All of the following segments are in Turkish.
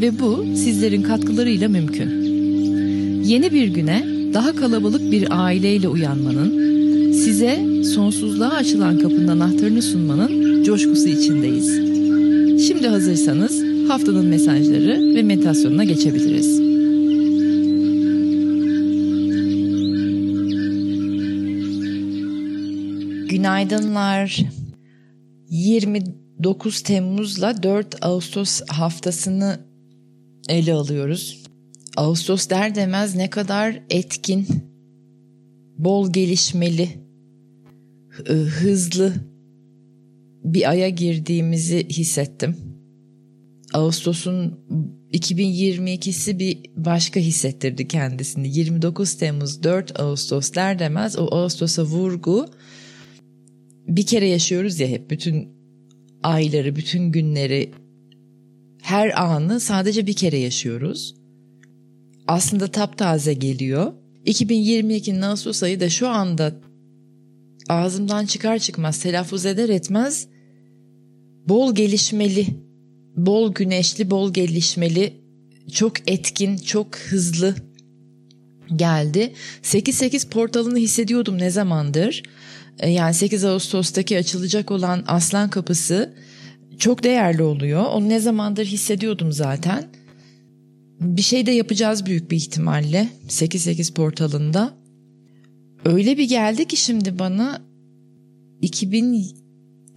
ve bu sizlerin katkılarıyla mümkün. Yeni bir güne daha kalabalık bir aileyle uyanmanın, size sonsuzluğa açılan kapının anahtarını sunmanın coşkusu içindeyiz. Şimdi hazırsanız haftanın mesajları ve meditasyonuna geçebiliriz. Günaydınlar. 29 Temmuz'la 4 Ağustos haftasını ele alıyoruz. Ağustos der demez ne kadar etkin, bol gelişmeli, hızlı bir aya girdiğimizi hissettim. Ağustos'un 2022'si bir başka hissettirdi kendisini. 29 Temmuz 4 Ağustos der demez o Ağustos'a vurgu bir kere yaşıyoruz ya hep bütün ayları, bütün günleri, her anı sadece bir kere yaşıyoruz. Aslında taptaze geliyor. 2022'nin Ağustos ayı da şu anda ağzımdan çıkar çıkmaz telaffuz eder etmez bol gelişmeli, bol güneşli, bol gelişmeli, çok etkin, çok hızlı geldi. 8-8 portalını hissediyordum ne zamandır. E, yani 8 Ağustos'taki açılacak olan Aslan Kapısı çok değerli oluyor. Onu ne zamandır hissediyordum zaten. Bir şey de yapacağız büyük bir ihtimalle 8-8 portalında. Öyle bir geldi ki şimdi bana 2000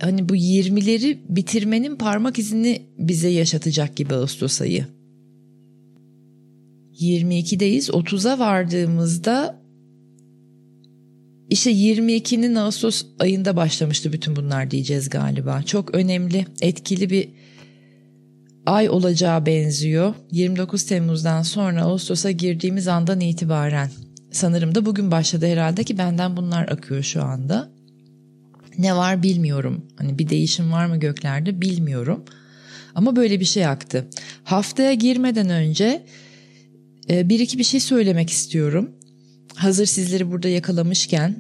hani bu 20'leri bitirmenin parmak izini bize yaşatacak gibi Ağustos ayı. 22'deyiz 30'a vardığımızda işte 22'nin Ağustos ayında başlamıştı bütün bunlar diyeceğiz galiba. Çok önemli, etkili bir ay olacağı benziyor. 29 Temmuz'dan sonra Ağustos'a girdiğimiz andan itibaren. Sanırım da bugün başladı herhalde ki benden bunlar akıyor şu anda. Ne var bilmiyorum. Hani bir değişim var mı göklerde bilmiyorum. Ama böyle bir şey aktı. Haftaya girmeden önce e, bir iki bir şey söylemek istiyorum hazır sizleri burada yakalamışken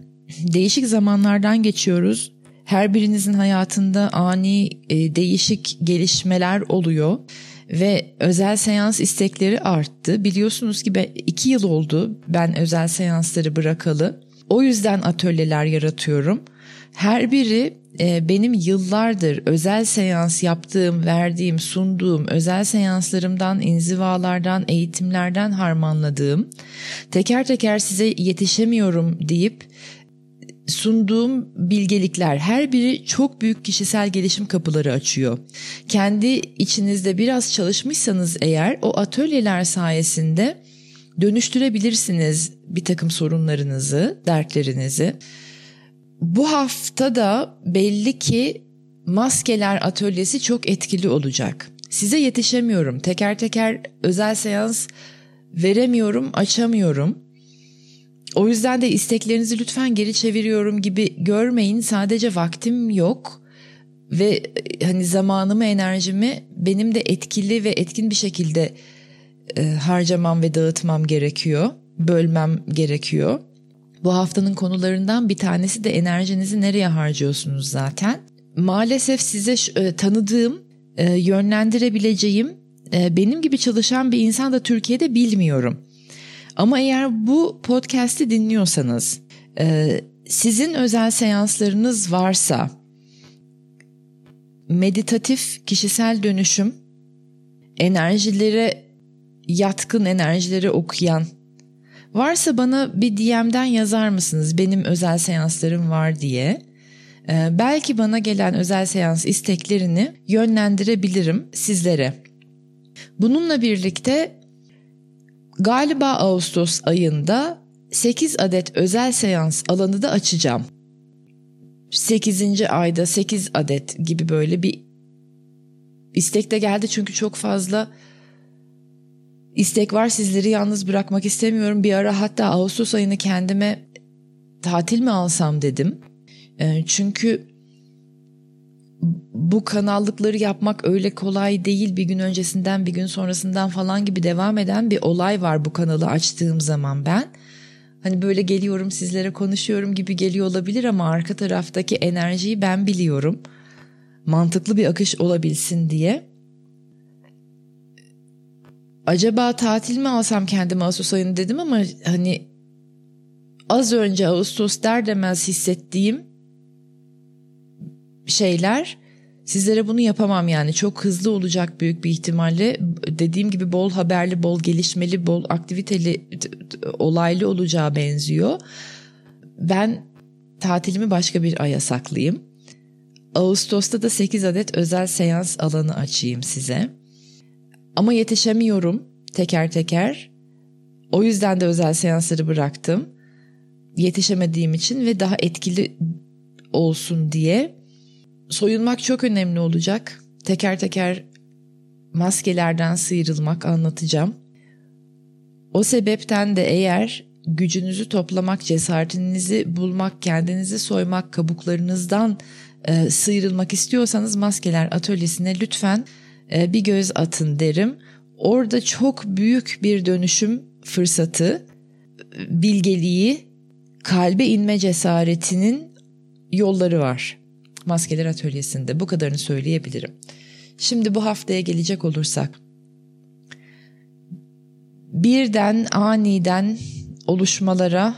değişik zamanlardan geçiyoruz. Her birinizin hayatında ani e, değişik gelişmeler oluyor ve özel seans istekleri arttı. Biliyorsunuz ki ben, iki yıl oldu ben özel seansları bırakalı. O yüzden atölyeler yaratıyorum. Her biri benim yıllardır özel seans yaptığım, verdiğim, sunduğum özel seanslarımdan, inzivalardan, eğitimlerden harmanladığım, teker teker size yetişemiyorum deyip sunduğum bilgelikler her biri çok büyük kişisel gelişim kapıları açıyor. Kendi içinizde biraz çalışmışsanız eğer o atölyeler sayesinde dönüştürebilirsiniz bir takım sorunlarınızı, dertlerinizi. Bu hafta da belli ki maskeler atölyesi çok etkili olacak. Size yetişemiyorum. Teker teker özel seans veremiyorum, açamıyorum. O yüzden de isteklerinizi lütfen geri çeviriyorum gibi görmeyin. Sadece vaktim yok ve hani zamanımı, enerjimi benim de etkili ve etkin bir şekilde e, harcamam ve dağıtmam gerekiyor. Bölmem gerekiyor. Bu haftanın konularından bir tanesi de enerjinizi nereye harcıyorsunuz zaten. Maalesef size e, tanıdığım, e, yönlendirebileceğim, e, benim gibi çalışan bir insan da Türkiye'de bilmiyorum. Ama eğer bu podcast'i dinliyorsanız, sizin özel seanslarınız varsa, meditatif kişisel dönüşüm, enerjilere yatkın enerjileri okuyan Varsa bana bir DM'den yazar mısınız benim özel seanslarım var diye. Ee, belki bana gelen özel seans isteklerini yönlendirebilirim sizlere. Bununla birlikte galiba Ağustos ayında 8 adet özel seans alanı da açacağım. 8. ayda 8 adet gibi böyle bir istek de geldi çünkü çok fazla istek var sizleri yalnız bırakmak istemiyorum. Bir ara hatta Ağustos ayını kendime tatil mi alsam dedim. Ee, çünkü bu kanallıkları yapmak öyle kolay değil. Bir gün öncesinden bir gün sonrasından falan gibi devam eden bir olay var bu kanalı açtığım zaman ben. Hani böyle geliyorum sizlere konuşuyorum gibi geliyor olabilir ama arka taraftaki enerjiyi ben biliyorum. Mantıklı bir akış olabilsin diye. Acaba tatil mi alsam kendime Ağustos ayını dedim ama hani az önce Ağustos der demez hissettiğim şeyler sizlere bunu yapamam yani. Çok hızlı olacak büyük bir ihtimalle. Dediğim gibi bol haberli bol gelişmeli bol aktiviteli olaylı olacağı benziyor. Ben tatilimi başka bir aya saklayayım. Ağustos'ta da 8 adet özel seans alanı açayım size ama yetişemiyorum teker teker o yüzden de özel seansları bıraktım yetişemediğim için ve daha etkili olsun diye soyunmak çok önemli olacak. Teker teker maskelerden sıyrılmak anlatacağım. O sebepten de eğer gücünüzü toplamak, cesaretinizi bulmak, kendinizi soymak, kabuklarınızdan e, sıyrılmak istiyorsanız maskeler atölyesine lütfen bir göz atın derim. Orada çok büyük bir dönüşüm fırsatı, bilgeliği, kalbe inme cesaretinin yolları var. Maskeler Atölyesi'nde bu kadarını söyleyebilirim. Şimdi bu haftaya gelecek olursak birden aniden oluşmalara,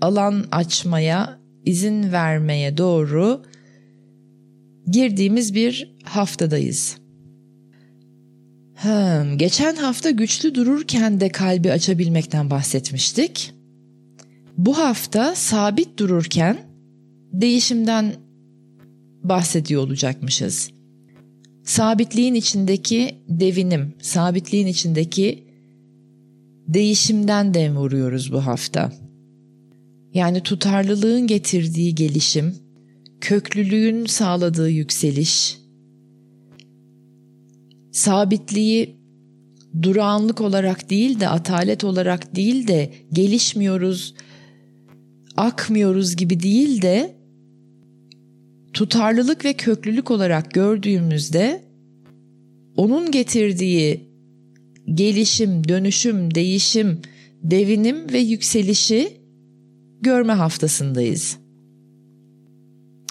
alan açmaya, izin vermeye doğru girdiğimiz bir haftadayız. Hmm, geçen hafta güçlü dururken de kalbi açabilmekten bahsetmiştik. Bu hafta sabit dururken değişimden bahsediyor olacakmışız. Sabitliğin içindeki devinim, sabitliğin içindeki değişimden dem vuruyoruz bu hafta. Yani tutarlılığın getirdiği gelişim, köklülüğün sağladığı yükseliş, sabitliği durağanlık olarak değil de atalet olarak değil de gelişmiyoruz, akmıyoruz gibi değil de tutarlılık ve köklülük olarak gördüğümüzde onun getirdiği gelişim, dönüşüm, değişim, devinim ve yükselişi görme haftasındayız.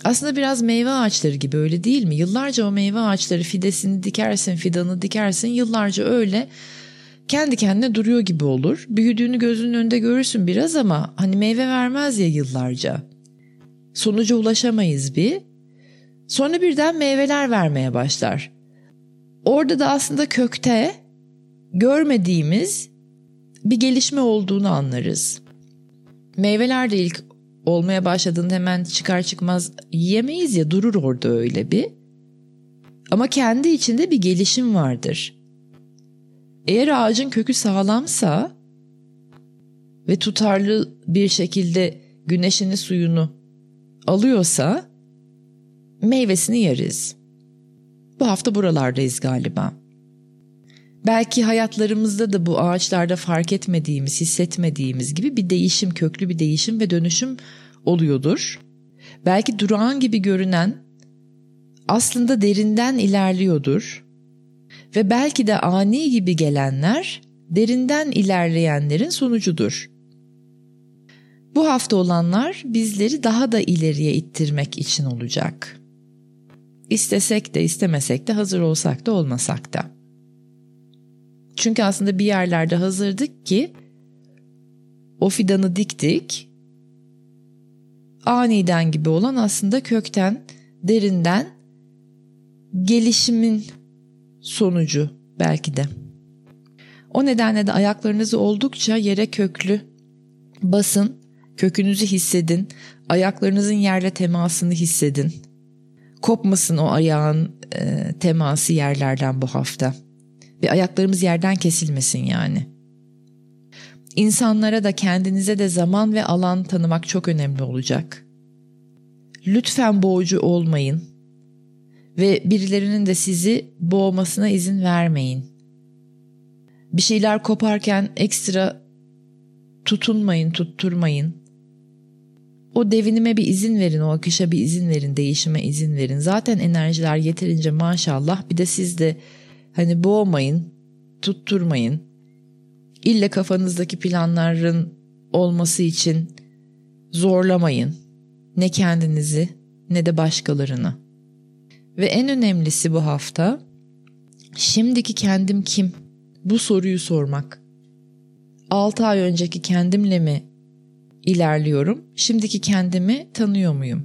Aslında biraz meyve ağaçları gibi öyle değil mi? Yıllarca o meyve ağaçları fidesini dikersin, fidanı dikersin. Yıllarca öyle kendi kendine duruyor gibi olur. Büyüdüğünü gözünün önünde görürsün biraz ama hani meyve vermez ya yıllarca. Sonuca ulaşamayız bir. Sonra birden meyveler vermeye başlar. Orada da aslında kökte görmediğimiz bir gelişme olduğunu anlarız. Meyveler de ilk olmaya başladığında hemen çıkar çıkmaz yiyemeyiz ya durur orada öyle bir. Ama kendi içinde bir gelişim vardır. Eğer ağacın kökü sağlamsa ve tutarlı bir şekilde güneşini suyunu alıyorsa meyvesini yeriz. Bu hafta buralardayız galiba. Belki hayatlarımızda da bu ağaçlarda fark etmediğimiz, hissetmediğimiz gibi bir değişim, köklü bir değişim ve dönüşüm oluyordur. Belki durağan gibi görünen aslında derinden ilerliyordur. Ve belki de ani gibi gelenler derinden ilerleyenlerin sonucudur. Bu hafta olanlar bizleri daha da ileriye ittirmek için olacak.'' İstesek de istemesek de hazır olsak da olmasak da. Çünkü aslında bir yerlerde hazırdık ki o fidanı diktik. Aniden gibi olan aslında kökten, derinden gelişimin sonucu belki de. O nedenle de ayaklarınızı oldukça yere köklü basın, kökünüzü hissedin, ayaklarınızın yerle temasını hissedin kopmasın o ayağın e, teması yerlerden bu hafta. Ve ayaklarımız yerden kesilmesin yani. İnsanlara da kendinize de zaman ve alan tanımak çok önemli olacak. Lütfen boğucu olmayın ve birilerinin de sizi boğmasına izin vermeyin. Bir şeyler koparken ekstra tutunmayın, tutturmayın. O devinime bir izin verin, o akışa bir izin verin, değişime izin verin. Zaten enerjiler yeterince maşallah. Bir de siz de hani boğmayın, tutturmayın. İlle kafanızdaki planların olması için zorlamayın. Ne kendinizi ne de başkalarını. Ve en önemlisi bu hafta şimdiki kendim kim? Bu soruyu sormak. 6 ay önceki kendimle mi ilerliyorum? Şimdiki kendimi tanıyor muyum?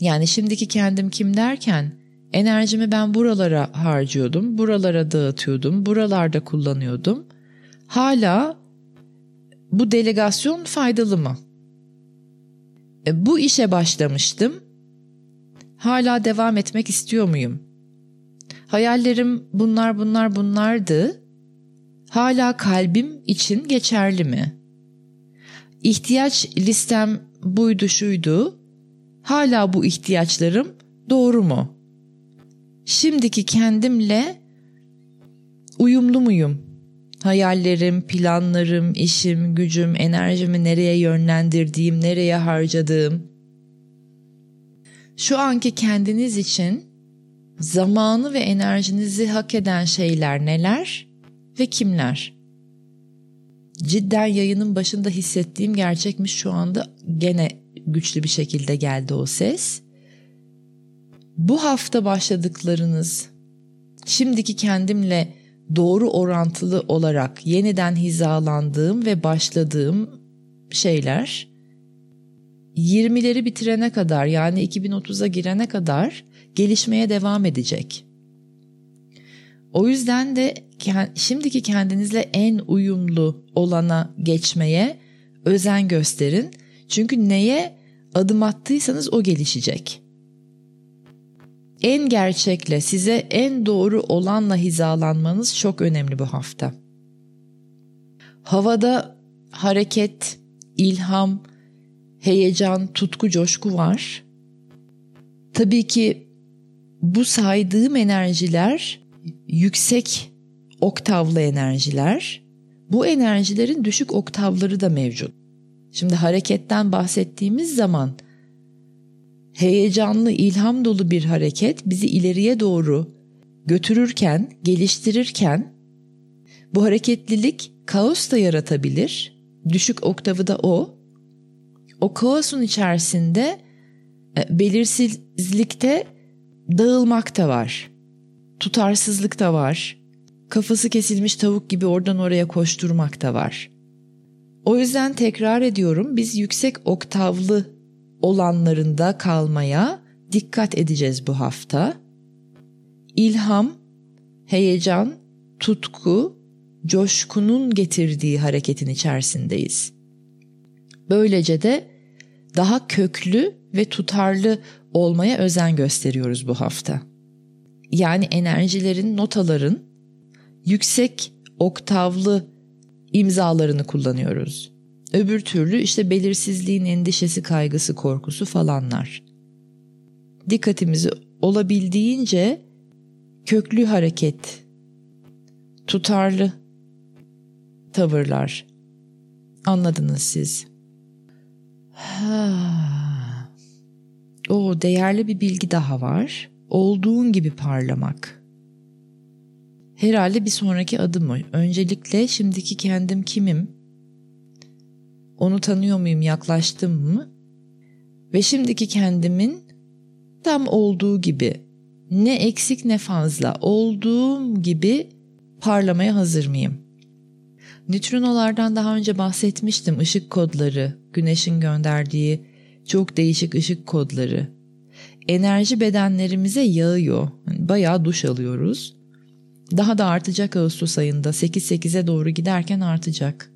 Yani şimdiki kendim kim derken enerjimi ben buralara harcıyordum, buralara dağıtıyordum, buralarda kullanıyordum. Hala bu delegasyon faydalı mı? E, bu işe başlamıştım. Hala devam etmek istiyor muyum? Hayallerim bunlar bunlar bunlardı. Hala kalbim için geçerli mi? İhtiyaç listem buydu şuydu. Hala bu ihtiyaçlarım doğru mu? Şimdiki kendimle uyumlu muyum? Hayallerim, planlarım, işim, gücüm, enerjimi nereye yönlendirdiğim, nereye harcadığım. Şu anki kendiniz için zamanı ve enerjinizi hak eden şeyler neler ve kimler? Cidden yayının başında hissettiğim gerçekmiş şu anda gene güçlü bir şekilde geldi o ses. Bu hafta başladıklarınız şimdiki kendimle doğru orantılı olarak yeniden hizalandığım ve başladığım şeyler 20'leri bitirene kadar yani 2030'a girene kadar gelişmeye devam edecek. O yüzden de şimdiki kendinizle en uyumlu olana geçmeye özen gösterin. Çünkü neye adım attıysanız o gelişecek en gerçekle, size en doğru olanla hizalanmanız çok önemli bu hafta. Havada hareket, ilham, heyecan, tutku, coşku var. Tabii ki bu saydığım enerjiler yüksek oktavlı enerjiler. Bu enerjilerin düşük oktavları da mevcut. Şimdi hareketten bahsettiğimiz zaman heyecanlı, ilham dolu bir hareket bizi ileriye doğru götürürken, geliştirirken bu hareketlilik kaos da yaratabilir. Düşük oktavı da o. O kaosun içerisinde e, belirsizlikte dağılmak da var. Tutarsızlık da var. Kafası kesilmiş tavuk gibi oradan oraya koşturmak da var. O yüzden tekrar ediyorum biz yüksek oktavlı olanlarında kalmaya dikkat edeceğiz bu hafta. İlham, heyecan, tutku, coşkunun getirdiği hareketin içerisindeyiz. Böylece de daha köklü ve tutarlı olmaya özen gösteriyoruz bu hafta. Yani enerjilerin, notaların yüksek oktavlı imzalarını kullanıyoruz. Öbür türlü işte belirsizliğin endişesi, kaygısı, korkusu falanlar. Dikkatimizi olabildiğince köklü hareket, tutarlı tavırlar. Anladınız siz. O değerli bir bilgi daha var. Olduğun gibi parlamak. Herhalde bir sonraki adım o. Öncelikle şimdiki kendim kimim? Onu tanıyor muyum, yaklaştım mı? Ve şimdiki kendimin tam olduğu gibi ne eksik ne fazla olduğum gibi parlamaya hazır mıyım? Nötrinolardan daha önce bahsetmiştim. Işık kodları, güneşin gönderdiği çok değişik ışık kodları. Enerji bedenlerimize yağıyor. Bayağı duş alıyoruz. Daha da artacak Ağustos ayında 8-8'e doğru giderken artacak.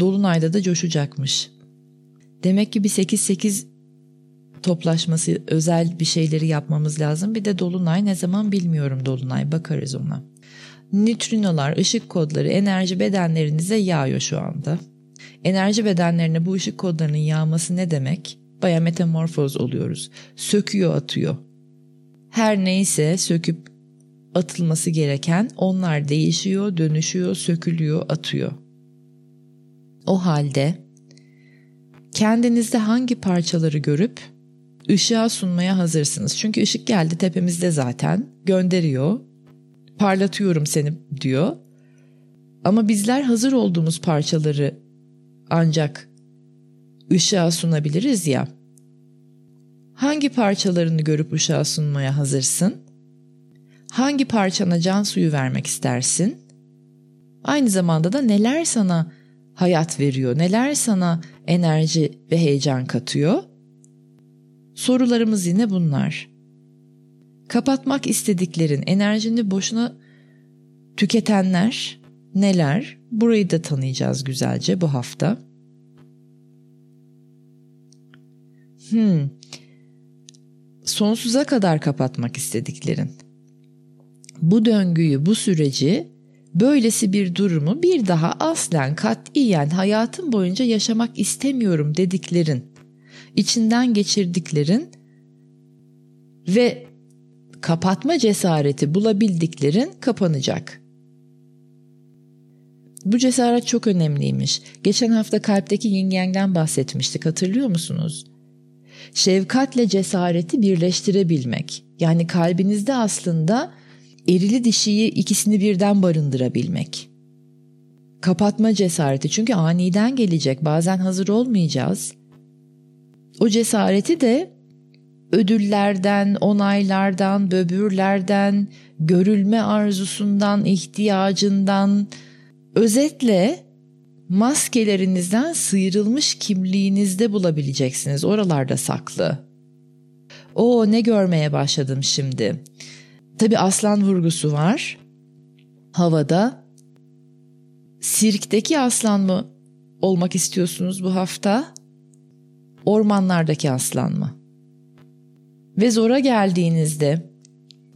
Dolunay'da da coşacakmış. Demek ki bir 8-8 toplaşması özel bir şeyleri yapmamız lazım. Bir de Dolunay ne zaman bilmiyorum Dolunay bakarız ona. Nötrinolar, ışık kodları enerji bedenlerinize yağıyor şu anda. Enerji bedenlerine bu ışık kodlarının yağması ne demek? Baya metamorfoz oluyoruz. Söküyor atıyor. Her neyse söküp atılması gereken onlar değişiyor, dönüşüyor, sökülüyor, atıyor. O halde kendinizde hangi parçaları görüp ışığa sunmaya hazırsınız? Çünkü ışık geldi tepemizde zaten, gönderiyor, parlatıyorum seni diyor. Ama bizler hazır olduğumuz parçaları ancak ışığa sunabiliriz ya. Hangi parçalarını görüp ışığa sunmaya hazırsın? Hangi parçana can suyu vermek istersin? Aynı zamanda da neler sana hayat veriyor, neler sana enerji ve heyecan katıyor? Sorularımız yine bunlar. Kapatmak istediklerin enerjini boşuna tüketenler neler? Burayı da tanıyacağız güzelce bu hafta. Hmm. Sonsuza kadar kapatmak istediklerin. Bu döngüyü, bu süreci, böylesi bir durumu bir daha aslen katiyen hayatım boyunca yaşamak istemiyorum dediklerin, içinden geçirdiklerin ve kapatma cesareti bulabildiklerin kapanacak. Bu cesaret çok önemliymiş. Geçen hafta kalpteki yin bahsetmiştik hatırlıyor musunuz? Şefkatle cesareti birleştirebilmek. Yani kalbinizde aslında erili dişiyi ikisini birden barındırabilmek. Kapatma cesareti çünkü aniden gelecek bazen hazır olmayacağız. O cesareti de ödüllerden, onaylardan, böbürlerden, görülme arzusundan, ihtiyacından, özetle maskelerinizden sıyrılmış kimliğinizde bulabileceksiniz. Oralarda saklı. O ne görmeye başladım şimdi. Tabi aslan vurgusu var. Havada. Sirkteki aslan mı olmak istiyorsunuz bu hafta? Ormanlardaki aslan mı? Ve zora geldiğinizde,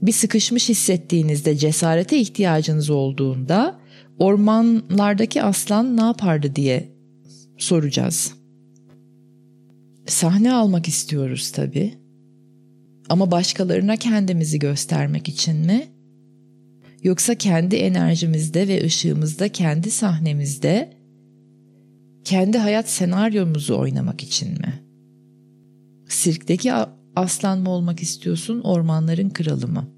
bir sıkışmış hissettiğinizde, cesarete ihtiyacınız olduğunda ormanlardaki aslan ne yapardı diye soracağız. Sahne almak istiyoruz tabii. Ama başkalarına kendimizi göstermek için mi? Yoksa kendi enerjimizde ve ışığımızda, kendi sahnemizde, kendi hayat senaryomuzu oynamak için mi? Sirkteki aslan mı olmak istiyorsun, ormanların kralı mı?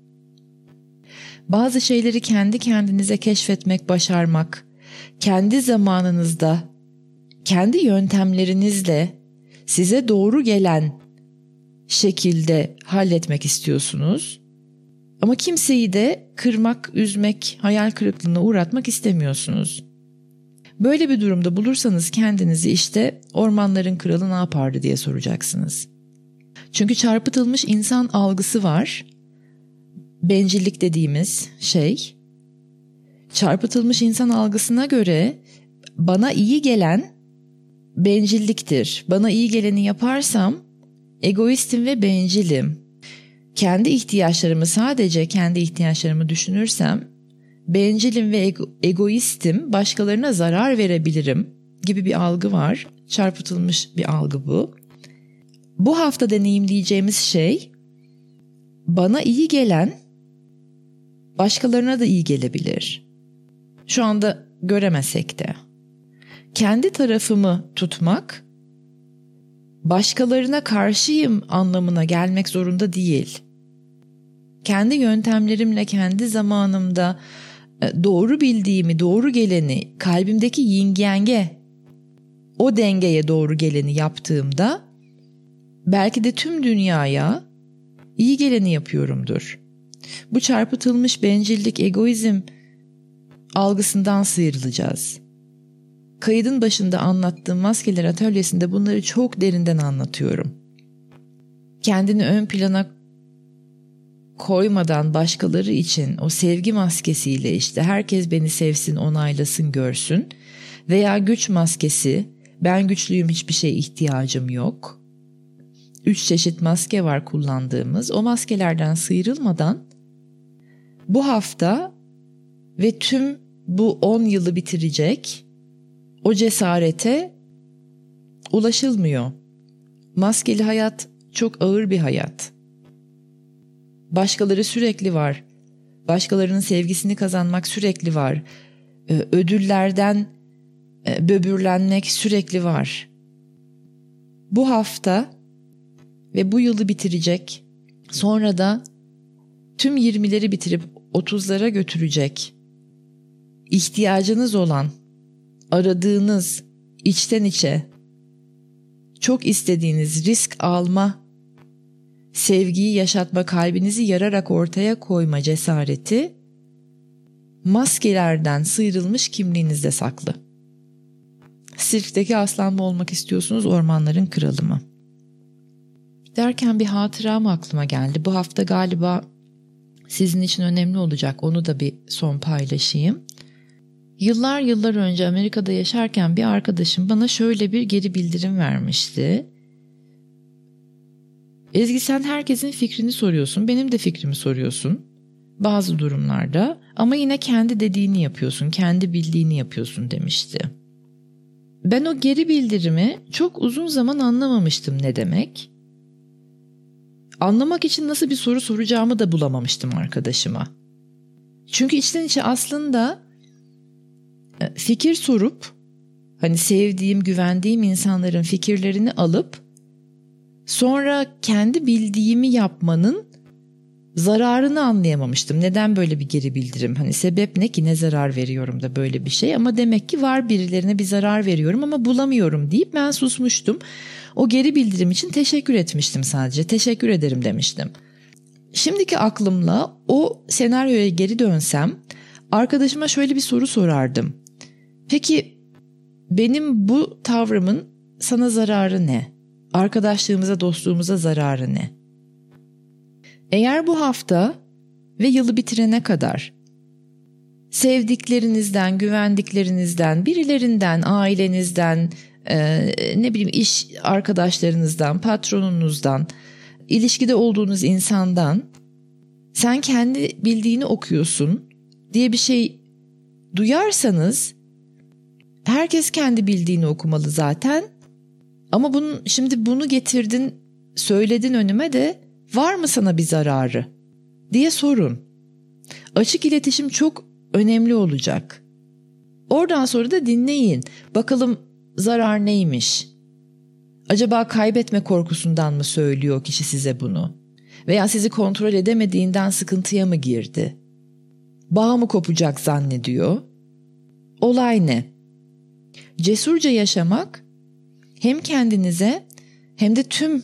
Bazı şeyleri kendi kendinize keşfetmek, başarmak, kendi zamanınızda, kendi yöntemlerinizle size doğru gelen şekilde halletmek istiyorsunuz. Ama kimseyi de kırmak, üzmek, hayal kırıklığına uğratmak istemiyorsunuz. Böyle bir durumda bulursanız kendinizi işte ormanların kralı ne yapardı diye soracaksınız. Çünkü çarpıtılmış insan algısı var. Bencillik dediğimiz şey. Çarpıtılmış insan algısına göre bana iyi gelen bencilliktir. Bana iyi geleni yaparsam egoistim ve bencilim. Kendi ihtiyaçlarımı sadece kendi ihtiyaçlarımı düşünürsem bencilim ve ego- egoistim başkalarına zarar verebilirim gibi bir algı var. Çarpıtılmış bir algı bu. Bu hafta deneyimleyeceğimiz şey bana iyi gelen başkalarına da iyi gelebilir. Şu anda göremesek de. Kendi tarafımı tutmak başkalarına karşıyım anlamına gelmek zorunda değil. Kendi yöntemlerimle kendi zamanımda e, doğru bildiğimi, doğru geleni, kalbimdeki yin yenge o dengeye doğru geleni yaptığımda belki de tüm dünyaya iyi geleni yapıyorumdur. Bu çarpıtılmış bencillik, egoizm algısından sıyrılacağız. Kaydın başında anlattığım maskeler atölyesinde bunları çok derinden anlatıyorum. Kendini ön plana koymadan başkaları için o sevgi maskesiyle işte herkes beni sevsin, onaylasın, görsün veya güç maskesi ben güçlüyüm hiçbir şeye ihtiyacım yok. Üç çeşit maske var kullandığımız. O maskelerden sıyrılmadan bu hafta ve tüm bu 10 yılı bitirecek o cesarete ulaşılmıyor. Maskeli hayat çok ağır bir hayat. Başkaları sürekli var. Başkalarının sevgisini kazanmak sürekli var. Ee, ödüllerden e, böbürlenmek sürekli var. Bu hafta ve bu yılı bitirecek. Sonra da tüm 20'leri bitirip 30'lara götürecek. İhtiyacınız olan, aradığınız, içten içe çok istediğiniz risk alma, sevgiyi yaşatma, kalbinizi yararak ortaya koyma cesareti maskelerden sıyrılmış kimliğinizde saklı. Sirkteki aslan mı olmak istiyorsunuz, ormanların kralı mı? Derken bir hatıram aklıma geldi. Bu hafta galiba sizin için önemli olacak. Onu da bir son paylaşayım. Yıllar yıllar önce Amerika'da yaşarken bir arkadaşım bana şöyle bir geri bildirim vermişti. Ezgi sen herkesin fikrini soruyorsun, benim de fikrimi soruyorsun bazı durumlarda ama yine kendi dediğini yapıyorsun, kendi bildiğini yapıyorsun demişti. Ben o geri bildirimi çok uzun zaman anlamamıştım ne demek. Anlamak için nasıl bir soru soracağımı da bulamamıştım arkadaşıma. Çünkü içten içe aslında fikir sorup hani sevdiğim, güvendiğim insanların fikirlerini alıp sonra kendi bildiğimi yapmanın zararını anlayamamıştım. Neden böyle bir geri bildirim? Hani sebep ne ki ne zarar veriyorum da böyle bir şey ama demek ki var birilerine bir zarar veriyorum ama bulamıyorum deyip ben susmuştum. O geri bildirim için teşekkür etmiştim sadece. Teşekkür ederim demiştim. Şimdiki aklımla o senaryoya geri dönsem arkadaşıma şöyle bir soru sorardım. Peki benim bu tavrımın sana zararı ne? Arkadaşlığımıza, dostluğumuza zararı ne? Eğer bu hafta ve yılı bitirene kadar sevdiklerinizden, güvendiklerinizden, birilerinden, ailenizden, e, ne bileyim iş arkadaşlarınızdan, patronunuzdan, ilişkide olduğunuz insandan sen kendi bildiğini okuyorsun diye bir şey duyarsanız herkes kendi bildiğini okumalı zaten. Ama bunun şimdi bunu getirdin, söyledin önüme de Var mı sana bir zararı? diye sorun. Açık iletişim çok önemli olacak. Oradan sonra da dinleyin. Bakalım zarar neymiş? Acaba kaybetme korkusundan mı söylüyor kişi size bunu? Veya sizi kontrol edemediğinden sıkıntıya mı girdi? Bağ mı kopacak zannediyor? Olay ne? Cesurca yaşamak hem kendinize hem de tüm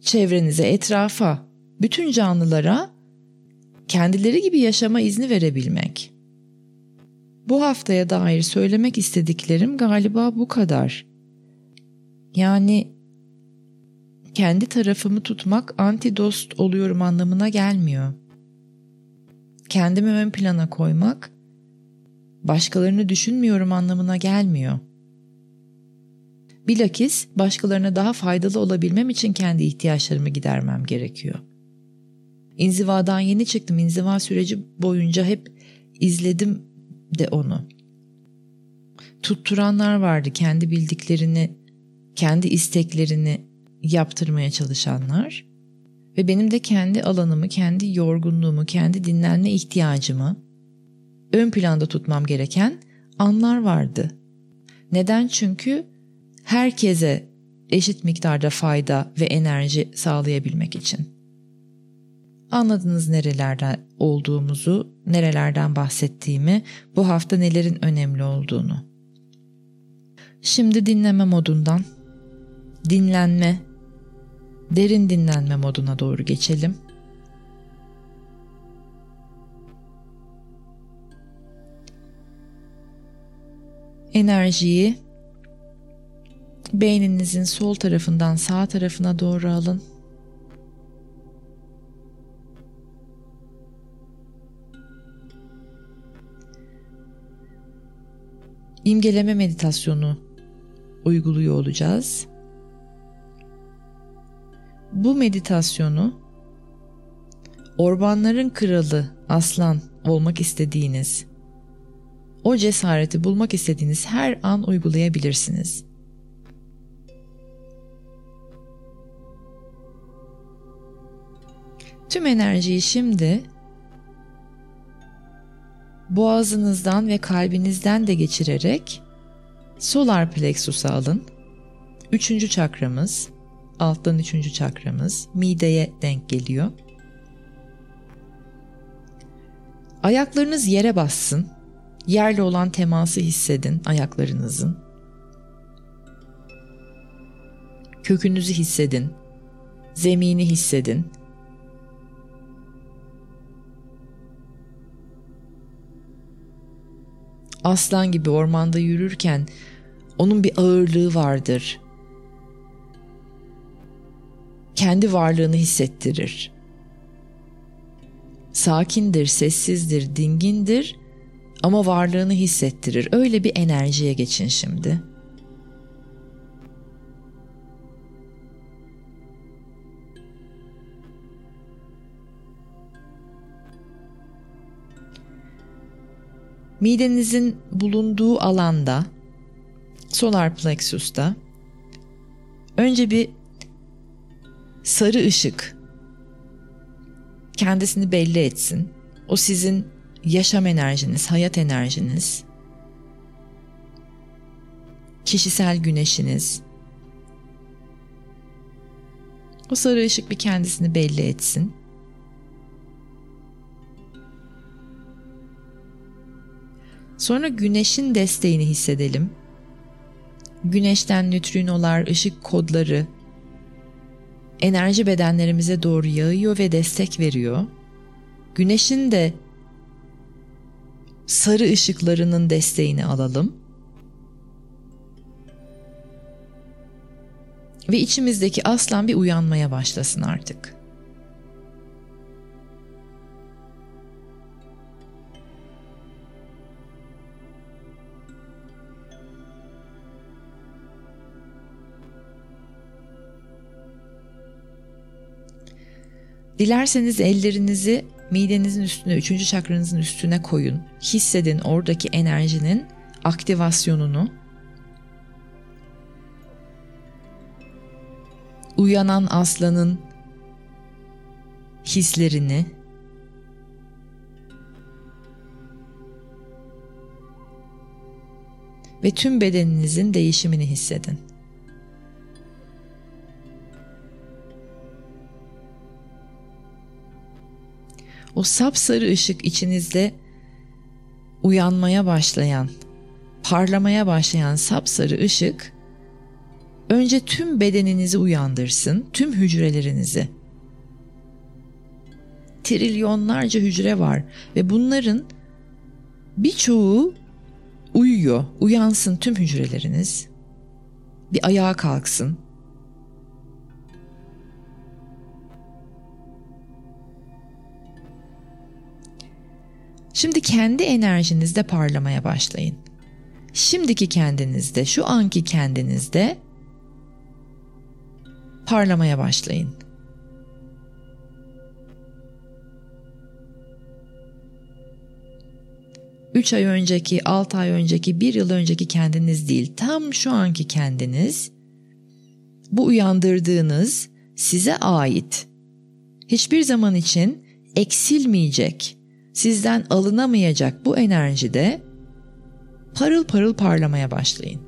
çevrenize, etrafa, bütün canlılara kendileri gibi yaşama izni verebilmek. Bu haftaya dair söylemek istediklerim galiba bu kadar. Yani kendi tarafımı tutmak anti dost oluyorum anlamına gelmiyor. Kendimi ön plana koymak başkalarını düşünmüyorum anlamına gelmiyor. Bilakis başkalarına daha faydalı olabilmem için kendi ihtiyaçlarımı gidermem gerekiyor. İnzivadan yeni çıktım. İnziva süreci boyunca hep izledim de onu. Tutturanlar vardı kendi bildiklerini, kendi isteklerini yaptırmaya çalışanlar ve benim de kendi alanımı, kendi yorgunluğumu, kendi dinlenme ihtiyacımı ön planda tutmam gereken anlar vardı. Neden? Çünkü herkese eşit miktarda fayda ve enerji sağlayabilmek için. Anladınız nerelerden olduğumuzu, nerelerden bahsettiğimi, bu hafta nelerin önemli olduğunu. Şimdi dinleme modundan dinlenme, derin dinlenme moduna doğru geçelim. Enerjiyi Beyninizin sol tarafından sağ tarafına doğru alın. İmgeleme meditasyonu uyguluyor olacağız. Bu meditasyonu ormanların kralı aslan olmak istediğiniz, o cesareti bulmak istediğiniz her an uygulayabilirsiniz. Tüm enerjiyi şimdi boğazınızdan ve kalbinizden de geçirerek solar plexus'a alın. Üçüncü çakramız, alttan üçüncü çakramız mideye denk geliyor. Ayaklarınız yere bassın. Yerle olan teması hissedin ayaklarınızın. Kökünüzü hissedin. Zemini hissedin. Aslan gibi ormanda yürürken onun bir ağırlığı vardır. Kendi varlığını hissettirir. Sakindir, sessizdir, dingindir ama varlığını hissettirir. Öyle bir enerjiye geçin şimdi. Midenizin bulunduğu alanda solar plexus'ta önce bir sarı ışık kendisini belli etsin. O sizin yaşam enerjiniz, hayat enerjiniz, kişisel güneşiniz. O sarı ışık bir kendisini belli etsin. Sonra güneşin desteğini hissedelim. Güneşten nötrinolar, ışık kodları enerji bedenlerimize doğru yağıyor ve destek veriyor. Güneşin de sarı ışıklarının desteğini alalım. Ve içimizdeki aslan bir uyanmaya başlasın artık. Dilerseniz ellerinizi midenizin üstüne, üçüncü çakranızın üstüne koyun. Hissedin oradaki enerjinin aktivasyonunu. Uyanan aslanın hislerini, ve tüm bedeninizin değişimini hissedin. O sapsarı ışık içinizde uyanmaya başlayan, parlamaya başlayan sapsarı ışık önce tüm bedeninizi uyandırsın, tüm hücrelerinizi. Trilyonlarca hücre var ve bunların birçoğu uyuyor. Uyansın tüm hücreleriniz. Bir ayağa kalksın. Şimdi kendi enerjinizde parlamaya başlayın. Şimdiki kendinizde, şu anki kendinizde parlamaya başlayın. Üç ay önceki, altı ay önceki, bir yıl önceki kendiniz değil, tam şu anki kendiniz, bu uyandırdığınız size ait, hiçbir zaman için eksilmeyecek, sizden alınamayacak bu enerjide parıl parıl parlamaya başlayın.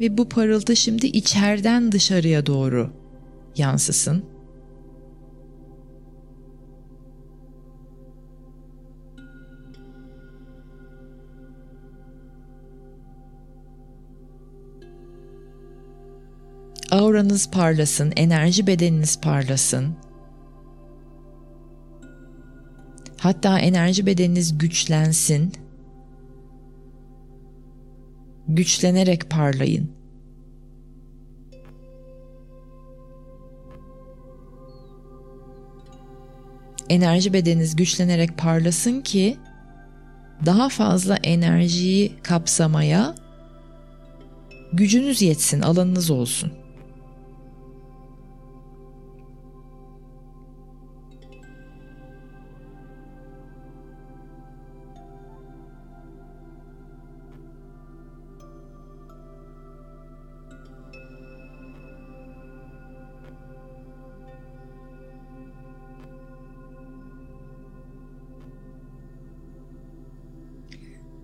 Ve bu parıltı şimdi içeriden dışarıya doğru yansısın. Auranız parlasın, enerji bedeniniz parlasın. Hatta enerji bedeniniz güçlensin. Güçlenerek parlayın. Enerji bedeniniz güçlenerek parlasın ki daha fazla enerjiyi kapsamaya gücünüz yetsin, alanınız olsun.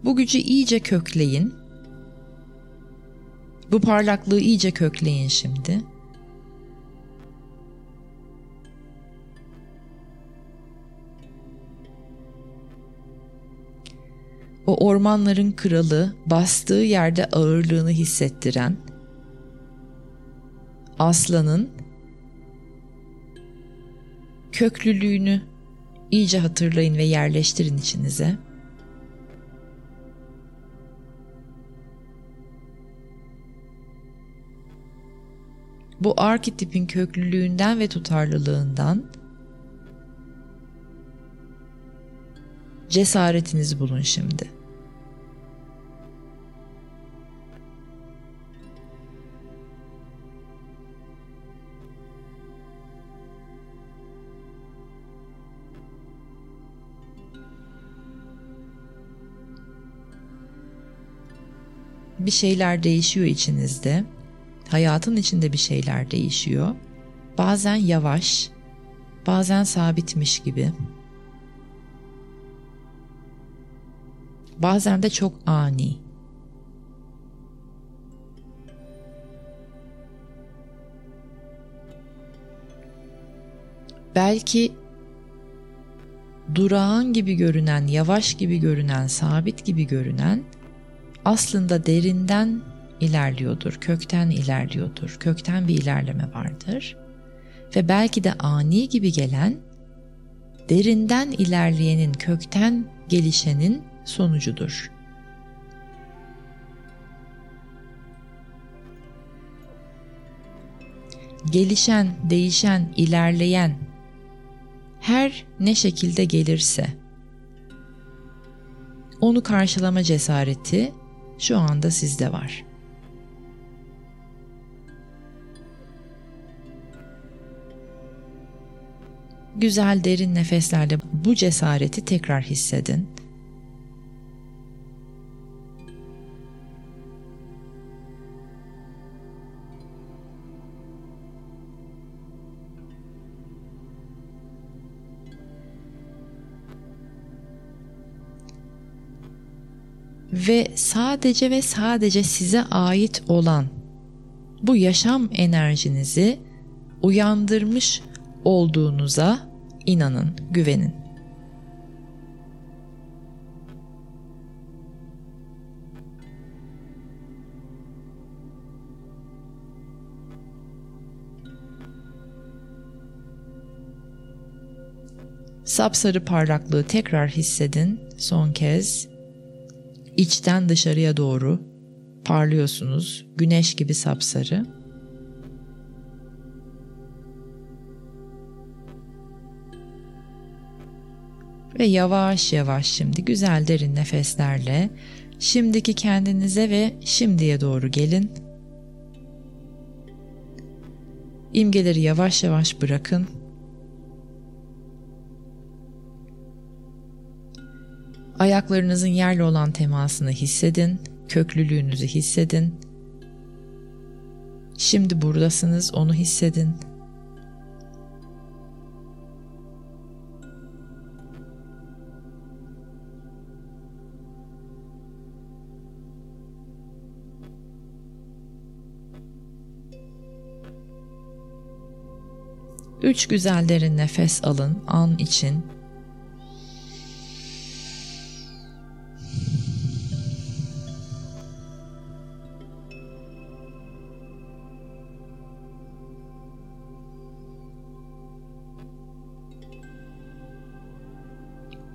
Bu gücü iyice kökleyin. Bu parlaklığı iyice kökleyin şimdi. O ormanların kralı bastığı yerde ağırlığını hissettiren aslanın köklülüğünü iyice hatırlayın ve yerleştirin içinize. Bu arketipin köklülüğünden ve tutarlılığından cesaretinizi bulun şimdi. bir şeyler değişiyor içinizde. Hayatın içinde bir şeyler değişiyor. Bazen yavaş, bazen sabitmiş gibi. Bazen de çok ani. Belki durağan gibi görünen, yavaş gibi görünen, sabit gibi görünen aslında derinden ilerliyordur, kökten ilerliyordur, kökten bir ilerleme vardır. Ve belki de ani gibi gelen, derinden ilerleyenin, kökten gelişenin sonucudur. Gelişen, değişen, ilerleyen her ne şekilde gelirse onu karşılama cesareti şu anda sizde var. Güzel derin nefeslerle bu cesareti tekrar hissedin. ve sadece ve sadece size ait olan bu yaşam enerjinizi uyandırmış olduğunuza inanın, güvenin. Sapsarı parlaklığı tekrar hissedin son kez içten dışarıya doğru parlıyorsunuz. Güneş gibi sapsarı. Ve yavaş yavaş şimdi güzel derin nefeslerle şimdiki kendinize ve şimdiye doğru gelin. İmgeleri yavaş yavaş bırakın. Ayaklarınızın yerle olan temasını hissedin, köklülüğünüzü hissedin. Şimdi buradasınız, onu hissedin. Üç güzel derin nefes alın an için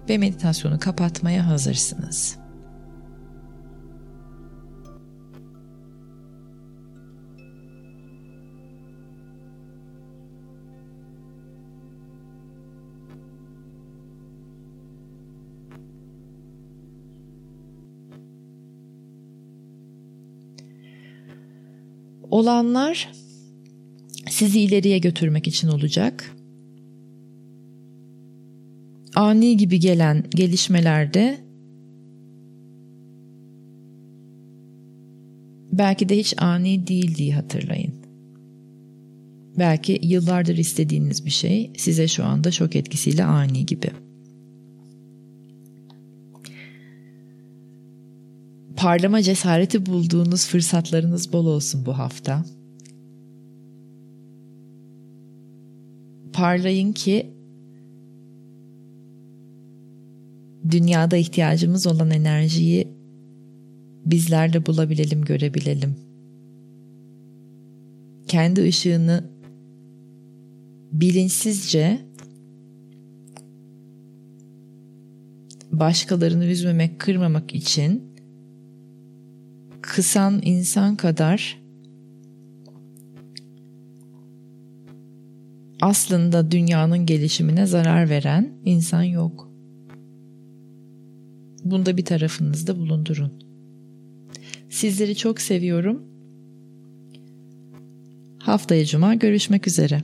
ve meditasyonu kapatmaya hazırsınız. Olanlar sizi ileriye götürmek için olacak ani gibi gelen gelişmelerde belki de hiç ani değil diye hatırlayın. Belki yıllardır istediğiniz bir şey size şu anda şok etkisiyle ani gibi. Parlama cesareti bulduğunuz fırsatlarınız bol olsun bu hafta. Parlayın ki dünyada ihtiyacımız olan enerjiyi bizler de bulabilelim, görebilelim. Kendi ışığını bilinçsizce başkalarını üzmemek, kırmamak için kısan insan kadar aslında dünyanın gelişimine zarar veren insan yok. Bunda bir tarafınızda bulundurun. Sizleri çok seviyorum. Haftaya cuma görüşmek üzere.